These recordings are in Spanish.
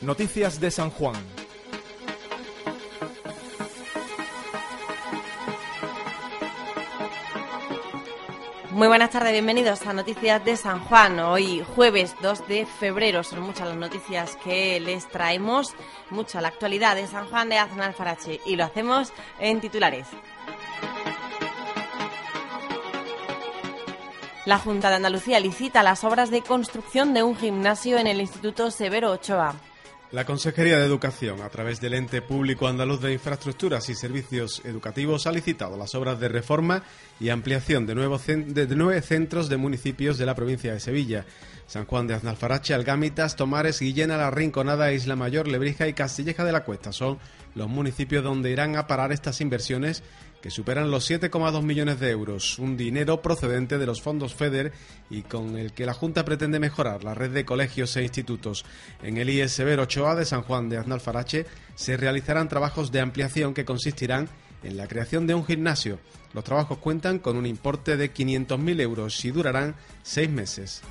Noticias de San Juan. Muy buenas tardes, bienvenidos a Noticias de San Juan. Hoy jueves 2 de febrero son muchas las noticias que les traemos, mucha la actualidad de San Juan de Aznalfarache y lo hacemos en titulares. La Junta de Andalucía licita las obras de construcción de un gimnasio en el Instituto Severo Ochoa. La Consejería de Educación, a través del Ente Público Andaluz de Infraestructuras y Servicios Educativos, ha licitado las obras de reforma y ampliación de, nueve centros de municipios de la provincia de Sevilla. San Juan de Aznalfarache, Algámitas, Tomares, Guillena, La Rinconada, Isla Mayor, Lebrija y Castilleja de la Cuesta son los municipios donde irán a parar estas inversiones que superan los 7,2 millones de euros, un dinero procedente de los fondos FEDER y con el que la Junta pretende mejorar la red de colegios e institutos. En el IES Ochoa de San Juan de Aznalfarache se realizarán trabajos de ampliación que consistirán en la creación de un gimnasio. Los trabajos cuentan con un importe de 500.000 euros y durarán seis meses.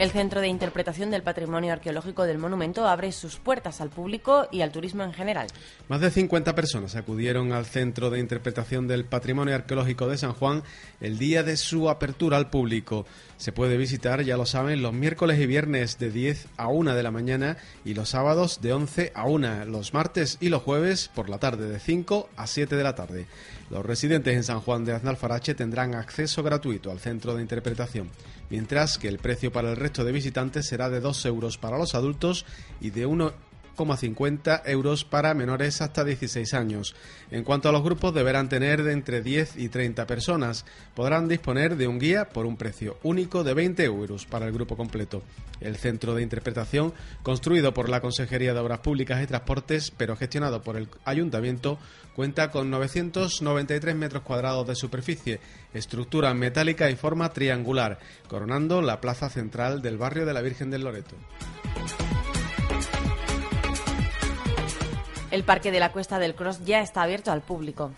El Centro de Interpretación del Patrimonio Arqueológico del Monumento abre sus puertas al público y al turismo en general. Más de 50 personas acudieron al Centro de Interpretación del Patrimonio Arqueológico de San Juan el día de su apertura al público. Se puede visitar, ya lo saben, los miércoles y viernes de 10 a 1 de la mañana y los sábados de 11 a 1, los martes y los jueves por la tarde de 5 a 7 de la tarde. Los residentes en San Juan de Aznalfarache tendrán acceso gratuito al centro de interpretación, mientras que el precio para el resto de visitantes será de 2 euros para los adultos y de 1 50 euros para menores hasta 16 años. En cuanto a los grupos, deberán tener de entre 10 y 30 personas. Podrán disponer de un guía por un precio único de 20 euros para el grupo completo. El centro de interpretación, construido por la Consejería de Obras Públicas y Transportes, pero gestionado por el Ayuntamiento, cuenta con 993 metros cuadrados de superficie, estructura metálica y forma triangular, coronando la plaza central del barrio de la Virgen del Loreto. El Parque de la Cuesta del Cross ya está abierto al público.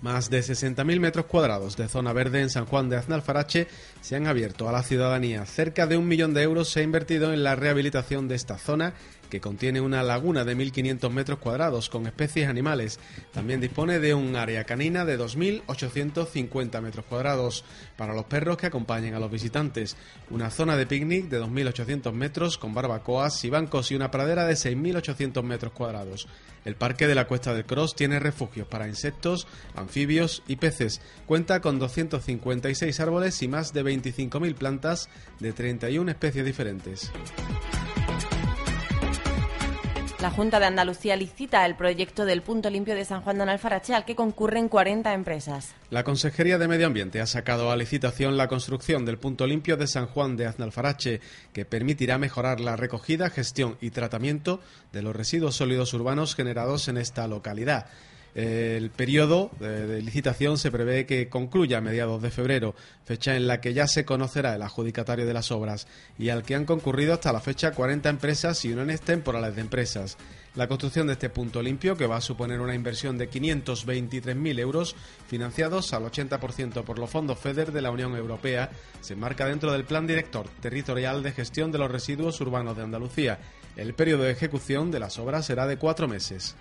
Más de 60.000 metros cuadrados de zona verde en San Juan de Aznalfarache se han abierto a la ciudadanía. Cerca de un millón de euros se ha invertido en la rehabilitación de esta zona que contiene una laguna de 1.500 metros cuadrados con especies animales. También dispone de un área canina de 2.850 metros cuadrados para los perros que acompañen a los visitantes, una zona de picnic de 2.800 metros con barbacoas y bancos y una pradera de 6.800 metros cuadrados. El Parque de la Cuesta del Cross tiene refugios para insectos, anfibios y peces. Cuenta con 256 árboles y más de 25.000 plantas de 31 especies diferentes. La Junta de Andalucía licita el proyecto del Punto Limpio de San Juan de Alfarache al que concurren 40 empresas. La Consejería de Medio Ambiente ha sacado a licitación la construcción del Punto Limpio de San Juan de Aznalfarache, que permitirá mejorar la recogida, gestión y tratamiento de los residuos sólidos urbanos generados en esta localidad. El periodo de, licitación se prevé que concluya a mediados de febrero, fecha en la que ya se conocerá el adjudicatario de las obras y al que han concurrido hasta la fecha 40 empresas y uniones temporales de empresas. La construcción de este punto limpio, que va a suponer una inversión de 523.000 euros, financiados al 80% por los fondos FEDER de la Unión Europea, se enmarca dentro del Plan Director Territorial de Gestión de los Residuos Urbanos de Andalucía. El periodo de ejecución de las obras será de cuatro meses.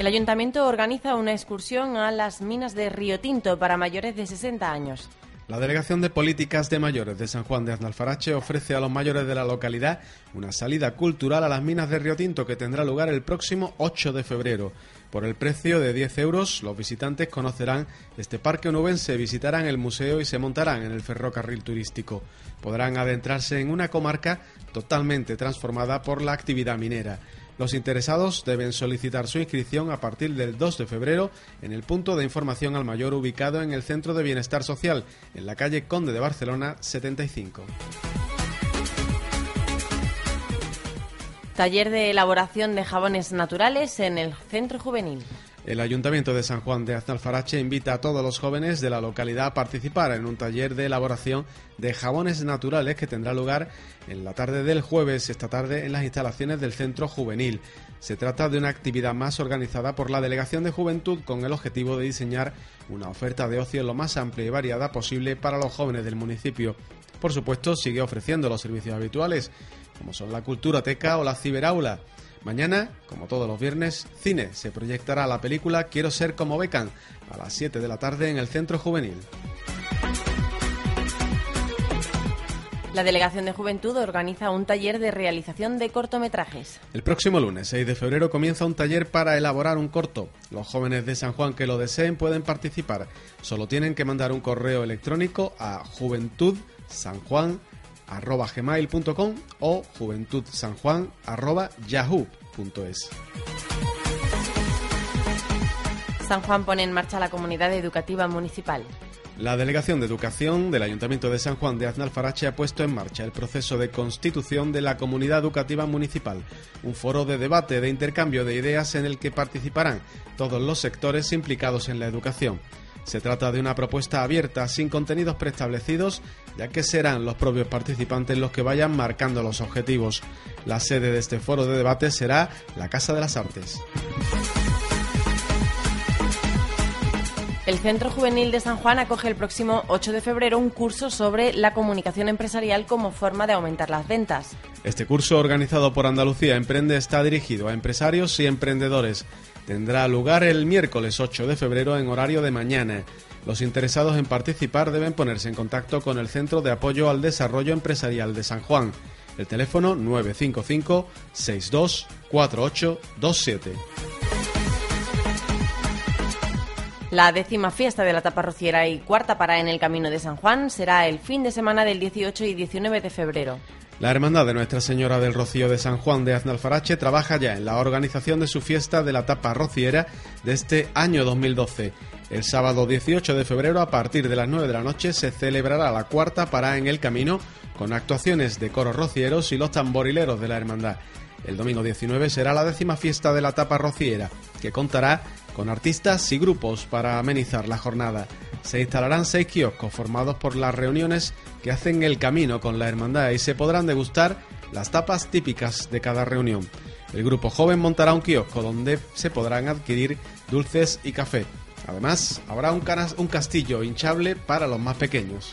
El ayuntamiento organiza una excursión a las minas de Río Tinto para mayores de 60 años. La Delegación de Políticas de Mayores de San Juan de Aznalfarache ofrece a los mayores de la localidad una salida cultural a las minas de Río Tinto que tendrá lugar el próximo 8 de febrero. Por el precio de 10 euros, los visitantes conocerán este parque onubense, visitarán el museo y se montarán en el ferrocarril turístico. Podrán adentrarse en una comarca totalmente transformada por la actividad minera. Los interesados deben solicitar su inscripción a partir del 2 de febrero en el punto de información al mayor ubicado en el Centro de Bienestar Social, en la calle Conde de Barcelona 75. Taller de elaboración de jabones naturales en el Centro Juvenil. El Ayuntamiento de San Juan de Aznalfarache invita a todos los jóvenes de la localidad a participar en un taller de elaboración de jabones naturales que tendrá lugar en la tarde del jueves, esta tarde, en las instalaciones del Centro Juvenil. Se trata de una actividad más organizada por la Delegación de Juventud con el objetivo de diseñar una oferta de ocio lo más amplia y variada posible para los jóvenes del municipio. Por supuesto, sigue ofreciendo los servicios habituales, como son la cultura teca o la ciberaula. Mañana, como todos los viernes, cine. Se proyectará la película Quiero ser como Becan a las 7 de la tarde en el Centro Juvenil. La Delegación de Juventud organiza un taller de realización de cortometrajes. El próximo lunes 6 de febrero comienza un taller para elaborar un corto. Los jóvenes de San Juan que lo deseen pueden participar. Solo tienen que mandar un correo electrónico a juventudsanjuan.gmail.com o juventudsanjuan.yahoo.es. San Juan pone en marcha la comunidad educativa municipal. La Delegación de Educación del Ayuntamiento de San Juan de Aznalfarache ha puesto en marcha el proceso de constitución de la Comunidad Educativa Municipal, un foro de debate, de intercambio de ideas en el que participarán todos los sectores implicados en la educación. Se trata de una propuesta abierta, sin contenidos preestablecidos, ya que serán los propios participantes los que vayan marcando los objetivos. La sede de este foro de debate será la Casa de las Artes. El Centro Juvenil de San Juan acoge el próximo 8 de febrero un curso sobre la comunicación empresarial como forma de aumentar las ventas. Este curso, organizado por Andalucía Emprende, está dirigido a empresarios y emprendedores. Tendrá lugar el miércoles 8 de febrero en horario de mañana. Los interesados en participar deben ponerse en contacto con el Centro de Apoyo al Desarrollo Empresarial de San Juan. El teléfono 955 62 4827. La décima fiesta de la tapa rociera y cuarta para en el Camino de San Juan será el fin de semana del 18 y 19 de febrero. La Hermandad de Nuestra Señora del Rocío de San Juan de Aznalfarache trabaja ya en la organización de su fiesta de la tapa rociera de este año 2012. El sábado 18 de febrero, a partir de las 9 de la noche, se celebrará la cuarta para en el camino con actuaciones de coros rocieros y los tamborileros de la Hermandad. El domingo 19 será la décima fiesta de la tapa rociera, que contará con artistas y grupos para amenizar la jornada. Se instalarán seis kioscos formados por las reuniones que hacen el camino con la hermandad y se podrán degustar las tapas típicas de cada reunión. El grupo joven montará un kiosco donde se podrán adquirir dulces y café. Además, habrá un, castillo hinchable para los más pequeños.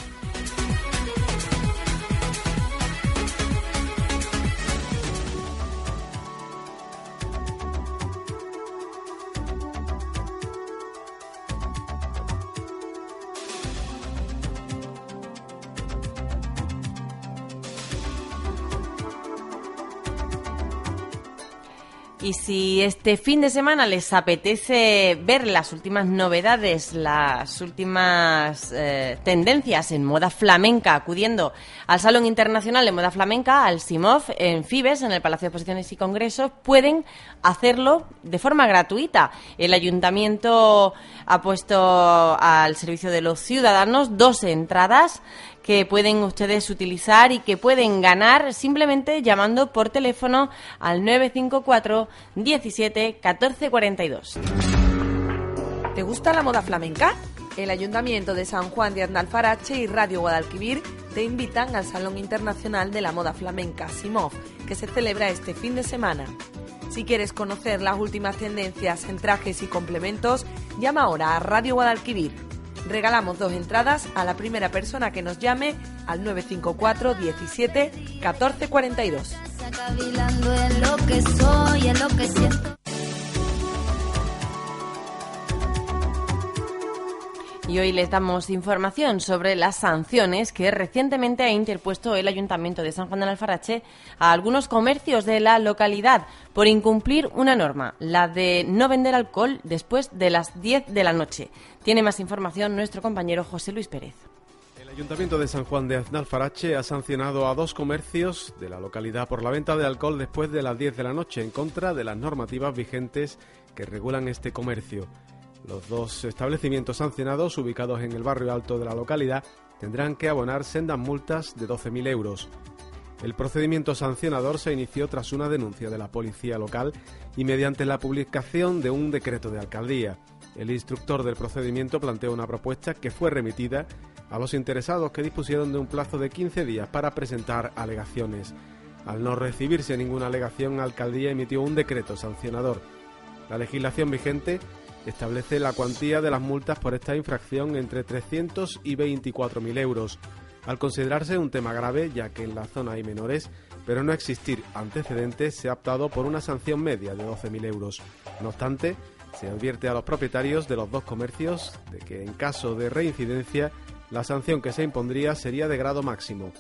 Y si este fin de semana les apetece ver las últimas novedades, las últimas eh, tendencias en moda flamenca, acudiendo al Salón Internacional de Moda Flamenca, al SIMOF, en Fibes, en el Palacio de Exposiciones y Congresos, pueden hacerlo de forma gratuita. El Ayuntamiento ha puesto al servicio de los ciudadanos dos entradas que pueden ustedes utilizar y que pueden ganar simplemente llamando por teléfono al 954 17 14 42. ¿Te gusta la moda flamenca? El Ayuntamiento de San Juan de Arnalfarache y Radio Guadalquivir te invitan al Salón Internacional de la Moda Flamenca, SIMOF, que se celebra este fin de semana. Si quieres conocer las últimas tendencias en trajes y complementos, llama ahora a Radio Guadalquivir Regalamos dos entradas a la primera persona que nos llame al 954 17 14 42. Y hoy les damos información sobre las sanciones que recientemente ha interpuesto el Ayuntamiento de San Juan del Alfarache a algunos comercios de la localidad por incumplir una norma, la de no vender alcohol después de las 10 de la noche. Tiene más información nuestro compañero José Luis Pérez. El Ayuntamiento de San Juan de Aznalfarache ha sancionado a dos comercios de la localidad por la venta de alcohol después de las 10 de la noche en contra de las normativas vigentes que regulan este comercio. Los dos establecimientos sancionados, ubicados en el barrio alto de la localidad, tendrán que abonar sendas multas de 12.000 euros. El procedimiento sancionador se inició tras una denuncia de la policía local y mediante la publicación de un decreto de alcaldía. El instructor del procedimiento planteó una propuesta que fue remitida a los interesados que dispusieron de un plazo de 15 días para presentar alegaciones. Al no recibirse ninguna alegación, la alcaldía emitió un decreto sancionador. La legislación vigente establece la cuantía de las multas por esta infracción entre 300 y 24.000 euros. Al considerarse un tema grave, ya que en la zona hay menores, pero no existir antecedentes, se ha optado por una sanción media de 12.000 euros. No obstante, se advierte a los propietarios de los dos comercios de que en caso de reincidencia la sanción que se impondría sería de grado máximo.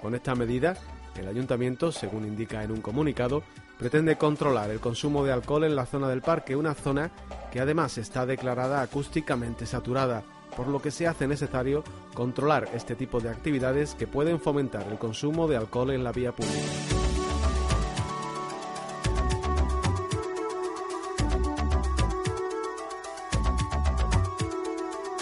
Con esta medida, el ayuntamiento, según indica en un comunicado, pretende controlar el consumo de alcohol en la zona del parque, una zona que además está declarada acústicamente saturada, por lo que se hace necesario controlar este tipo de actividades que pueden fomentar el consumo de alcohol en la vía pública.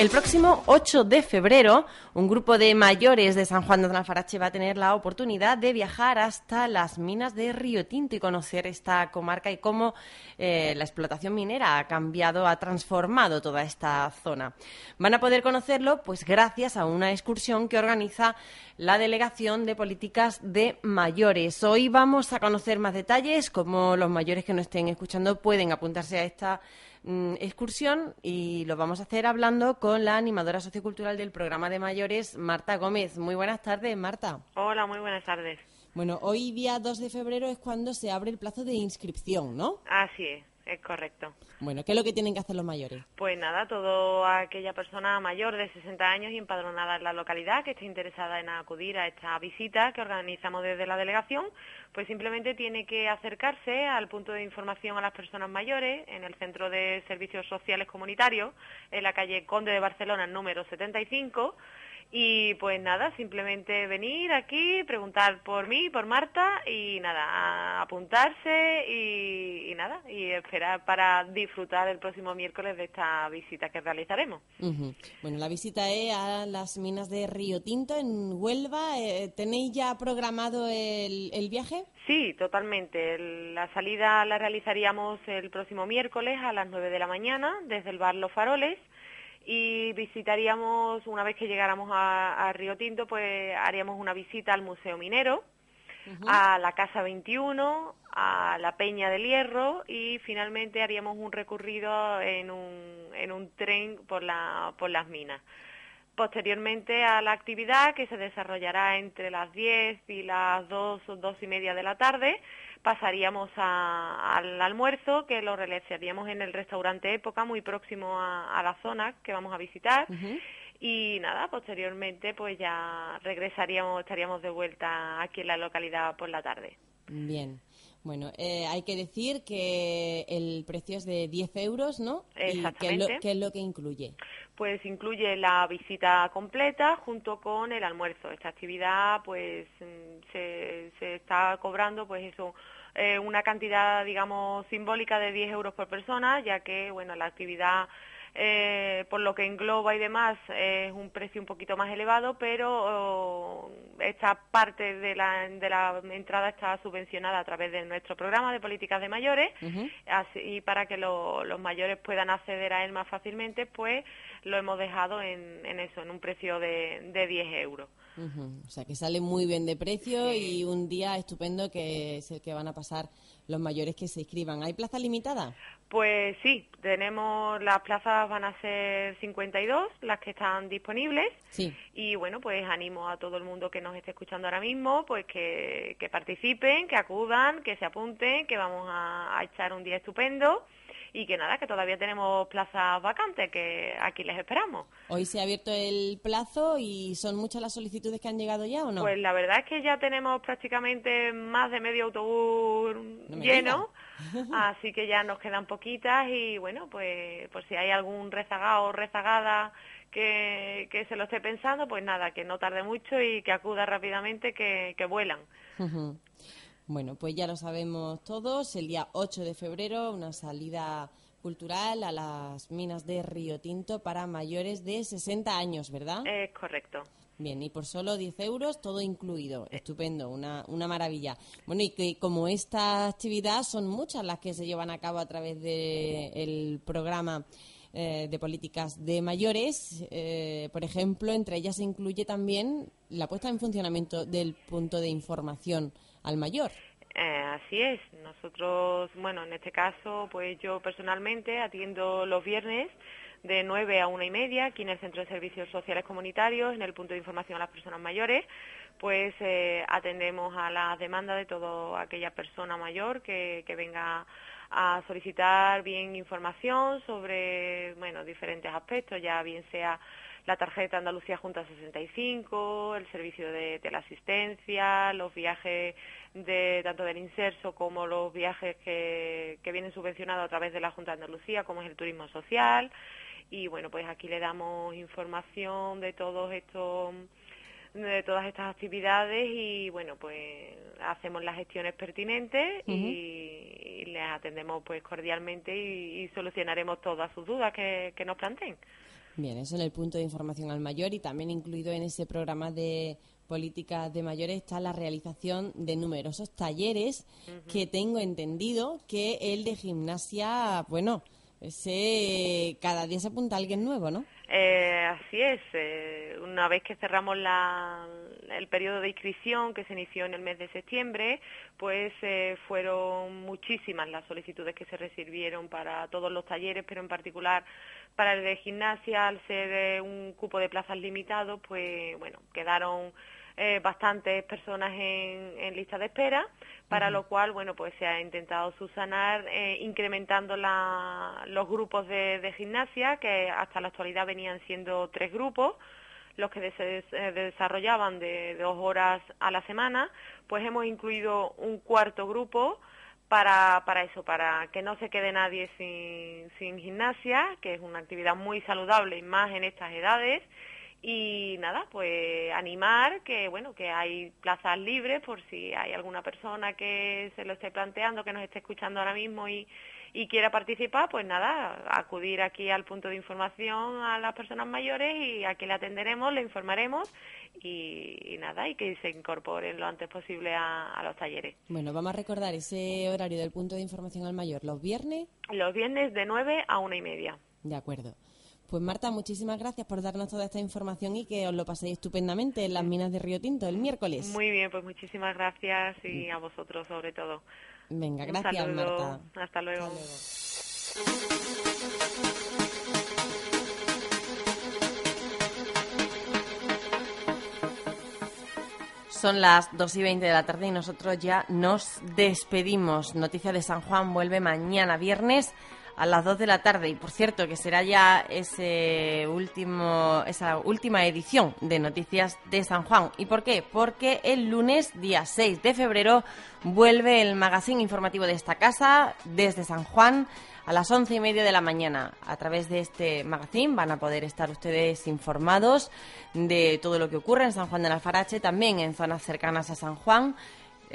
El próximo 8 de febrero, un grupo de mayores de San Juan de Alfarache va a tener la oportunidad de viajar hasta las minas de Río Tinto y conocer esta comarca y cómo eh, la explotación minera ha cambiado, ha transformado toda esta zona. Van a poder conocerlo pues gracias a una excursión que organiza la Delegación de Políticas de Mayores. Hoy vamos a conocer más detalles, cómo los mayores que nos estén escuchando pueden apuntarse a esta Mm, excursión y lo vamos a hacer hablando con la animadora sociocultural del programa de mayores, Marta Gómez. Muy buenas tardes, Marta. Hola, muy buenas tardes. Bueno, hoy día 2 de febrero es cuando se abre el plazo de inscripción, ¿no? Así es. Es correcto. Bueno, ¿qué es lo que tienen que hacer los mayores? Pues nada, toda aquella persona mayor de 60 años y empadronada en la localidad que esté interesada en acudir a esta visita que organizamos desde la delegación, pues simplemente tiene que acercarse al punto de información a las personas mayores en el Centro de Servicios Sociales Comunitarios, en la calle Conde de Barcelona, número 75, y pues nada, simplemente venir aquí, preguntar por mí, por Marta y nada, apuntarse y, nada, y esperar para disfrutar el próximo miércoles de esta visita que realizaremos. Bueno, la visita es a las minas de Río Tinto en Huelva. Eh, ¿Tenéis ya programado el, el viaje? Sí, totalmente. La salida la realizaríamos el próximo miércoles a las 9 de la mañana desde el bar Los Faroles y visitaríamos, una vez que llegáramos a, Río Tinto, pues haríamos una visita al Museo Minero, a la Casa 21, a la Peña del Hierro y finalmente haríamos un recorrido en un, en un tren por, la, por las minas. Posteriormente a la actividad que se desarrollará entre las 10 y las 2 o 2 y media de la tarde, pasaríamos al almuerzo que lo realizaríamos en el restaurante Época, muy próximo a, la zona que vamos a visitar. Y nada, posteriormente pues ya regresaríamos, estaríamos de vuelta aquí en la localidad por la tarde. Bien. Bueno, eh, hay que decir que el precio es de 10 euros, ¿no? Exactamente. ¿Y qué es, lo, que incluye? Pues incluye la visita completa junto con el almuerzo. Esta actividad, pues, mm, se, se está cobrando, pues eso, eh, una cantidad, digamos, simbólica de 10 euros por persona, ya que, bueno, la actividad eh, por lo que engloba y demás es un precio un poquito más elevado, pero esta parte de la, de la entrada está subvencionada a través de nuestro programa de políticas de mayores y para que los mayores puedan acceder a él más fácilmente, pues lo hemos dejado en, en eso, en un precio de, de 10 euros. O sea, que sale muy bien de precio y un día estupendo que es el que van a pasar los mayores que se inscriban. ¿Hay plaza limitada? Pues sí, tenemos las plazas van a ser 52 las que están disponibles. Sí. Y bueno, pues animo a todo el mundo que nos esté escuchando ahora mismo, pues que, participen, que acudan, que se apunten, que vamos a echar un día estupendo y que nada, que todavía tenemos plazas vacantes, que aquí les esperamos. Hoy se ha abierto el plazo y son muchas las solicitudes que han llegado ya o no? Pues la verdad es que ya tenemos prácticamente más de medio autobús lleno. así que ya nos quedan poquitas y bueno, pues por si hay algún rezagado o rezagada que, que se lo esté pensando, pues nada, que no tarde mucho y que acuda rápidamente, que, que vuelan. Bueno, pues ya lo sabemos todos, el día 8 de febrero, una salida cultural a las minas de Río Tinto para mayores de 60 años, ¿verdad? Es correcto. Bien, y por solo 10 euros todo incluido. Estupendo, una, una maravilla. Bueno, y que como esta actividad son muchas las que se llevan a cabo a través del programa eh, de políticas de mayores. Eh, por ejemplo, entre ellas se incluye también la puesta en funcionamiento del punto de información al mayor. Eh, así es. Nosotros, bueno, en este caso, pues yo personalmente atiendo los viernes de 9 a una y media aquí en el Centro de Servicios Sociales Comunitarios, en el punto de información a las personas mayores, pues eh, atendemos a las demandas de toda aquella persona mayor que, venga a solicitar bien información sobre bueno diferentes aspectos, ya bien sea la tarjeta Andalucía Junta 65, el servicio de teleasistencia, los viajes de tanto del inserso como los viajes que, que vienen subvencionados a través de la Junta de Andalucía, como es el turismo social, y bueno, pues aquí le damos información de todos estos de todas estas actividades y bueno pues hacemos las gestiones pertinentes y, les atendemos pues cordialmente y, solucionaremos todas sus dudas que, nos planteen. Bien, eso en el punto de información al mayor y también incluido en ese programa de políticas de mayores está la realización de numerosos talleres que tengo entendido que el de gimnasia, bueno, ese, cada día se apunta alguien nuevo, ¿no? Eh, así es. Eh, una vez que cerramos la, el periodo de inscripción que se inició en el mes de septiembre, pues eh, fueron muchísimas las solicitudes que se recibieron para todos los talleres, pero en particular para el de gimnasia, al ser un cupo de plazas limitado, pues bueno, quedaron eh, bastantes personas en, en, lista de espera, para lo cual, bueno, pues se ha intentado subsanar eh, incrementando la, los grupos de, de, gimnasia, que hasta la actualidad venían siendo tres grupos, los que se eh, desarrollaban de dos horas a la semana, pues hemos incluido un cuarto grupo para, para eso, para que no se quede nadie sin, sin gimnasia, que es una actividad muy saludable y más en estas edades, y nada, pues animar que bueno, que hay plazas libres por si hay alguna persona que se lo esté planteando, que nos esté escuchando ahora mismo y, y quiera participar, pues nada, acudir aquí al punto de información a las personas mayores y aquí le atenderemos, le informaremos y, nada, y que se incorporen lo antes posible a, a, los talleres. Bueno, vamos a recordar ese horario del punto de información al mayor, los viernes. Los viernes de 9 a una y media. De acuerdo. Pues Marta, muchísimas gracias por darnos toda esta información y que os lo paséis estupendamente en las minas de Río Tinto el miércoles. Muy bien, pues muchísimas gracias y a vosotros sobre todo. Venga, gracias Marta. Hasta luego. Son las 2 y 20 de la tarde y nosotros ya nos despedimos. Noticia de San Juan vuelve mañana viernes a las 2 de la tarde. Y por cierto, que será ya ese último, esa última edición de Noticias de San Juan. ¿Y por qué? Porque el lunes, día 6 de febrero, vuelve el magazine informativo de esta casa desde San Juan a las once y media de la mañana. A través de este magazine van a poder estar ustedes informados de todo lo que ocurre en San Juan del Alfarache, también en zonas cercanas a San Juan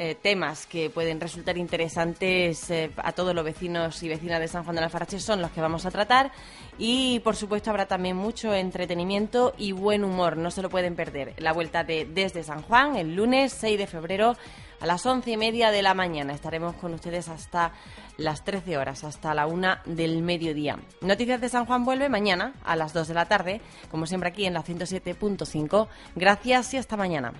eh, temas que pueden resultar interesantes eh, a todos los vecinos y vecinas de San Juan de la Farache son los que vamos a tratar y por supuesto habrá también mucho entretenimiento y buen humor, no se lo pueden perder. La vuelta de Desde San Juan el lunes 6 de febrero a las once y media de la mañana. Estaremos con ustedes hasta las 13 horas, hasta la una del mediodía. Noticias de San Juan vuelve mañana a las 2 de la tarde, como siempre aquí en la 107.5. Gracias y hasta mañana.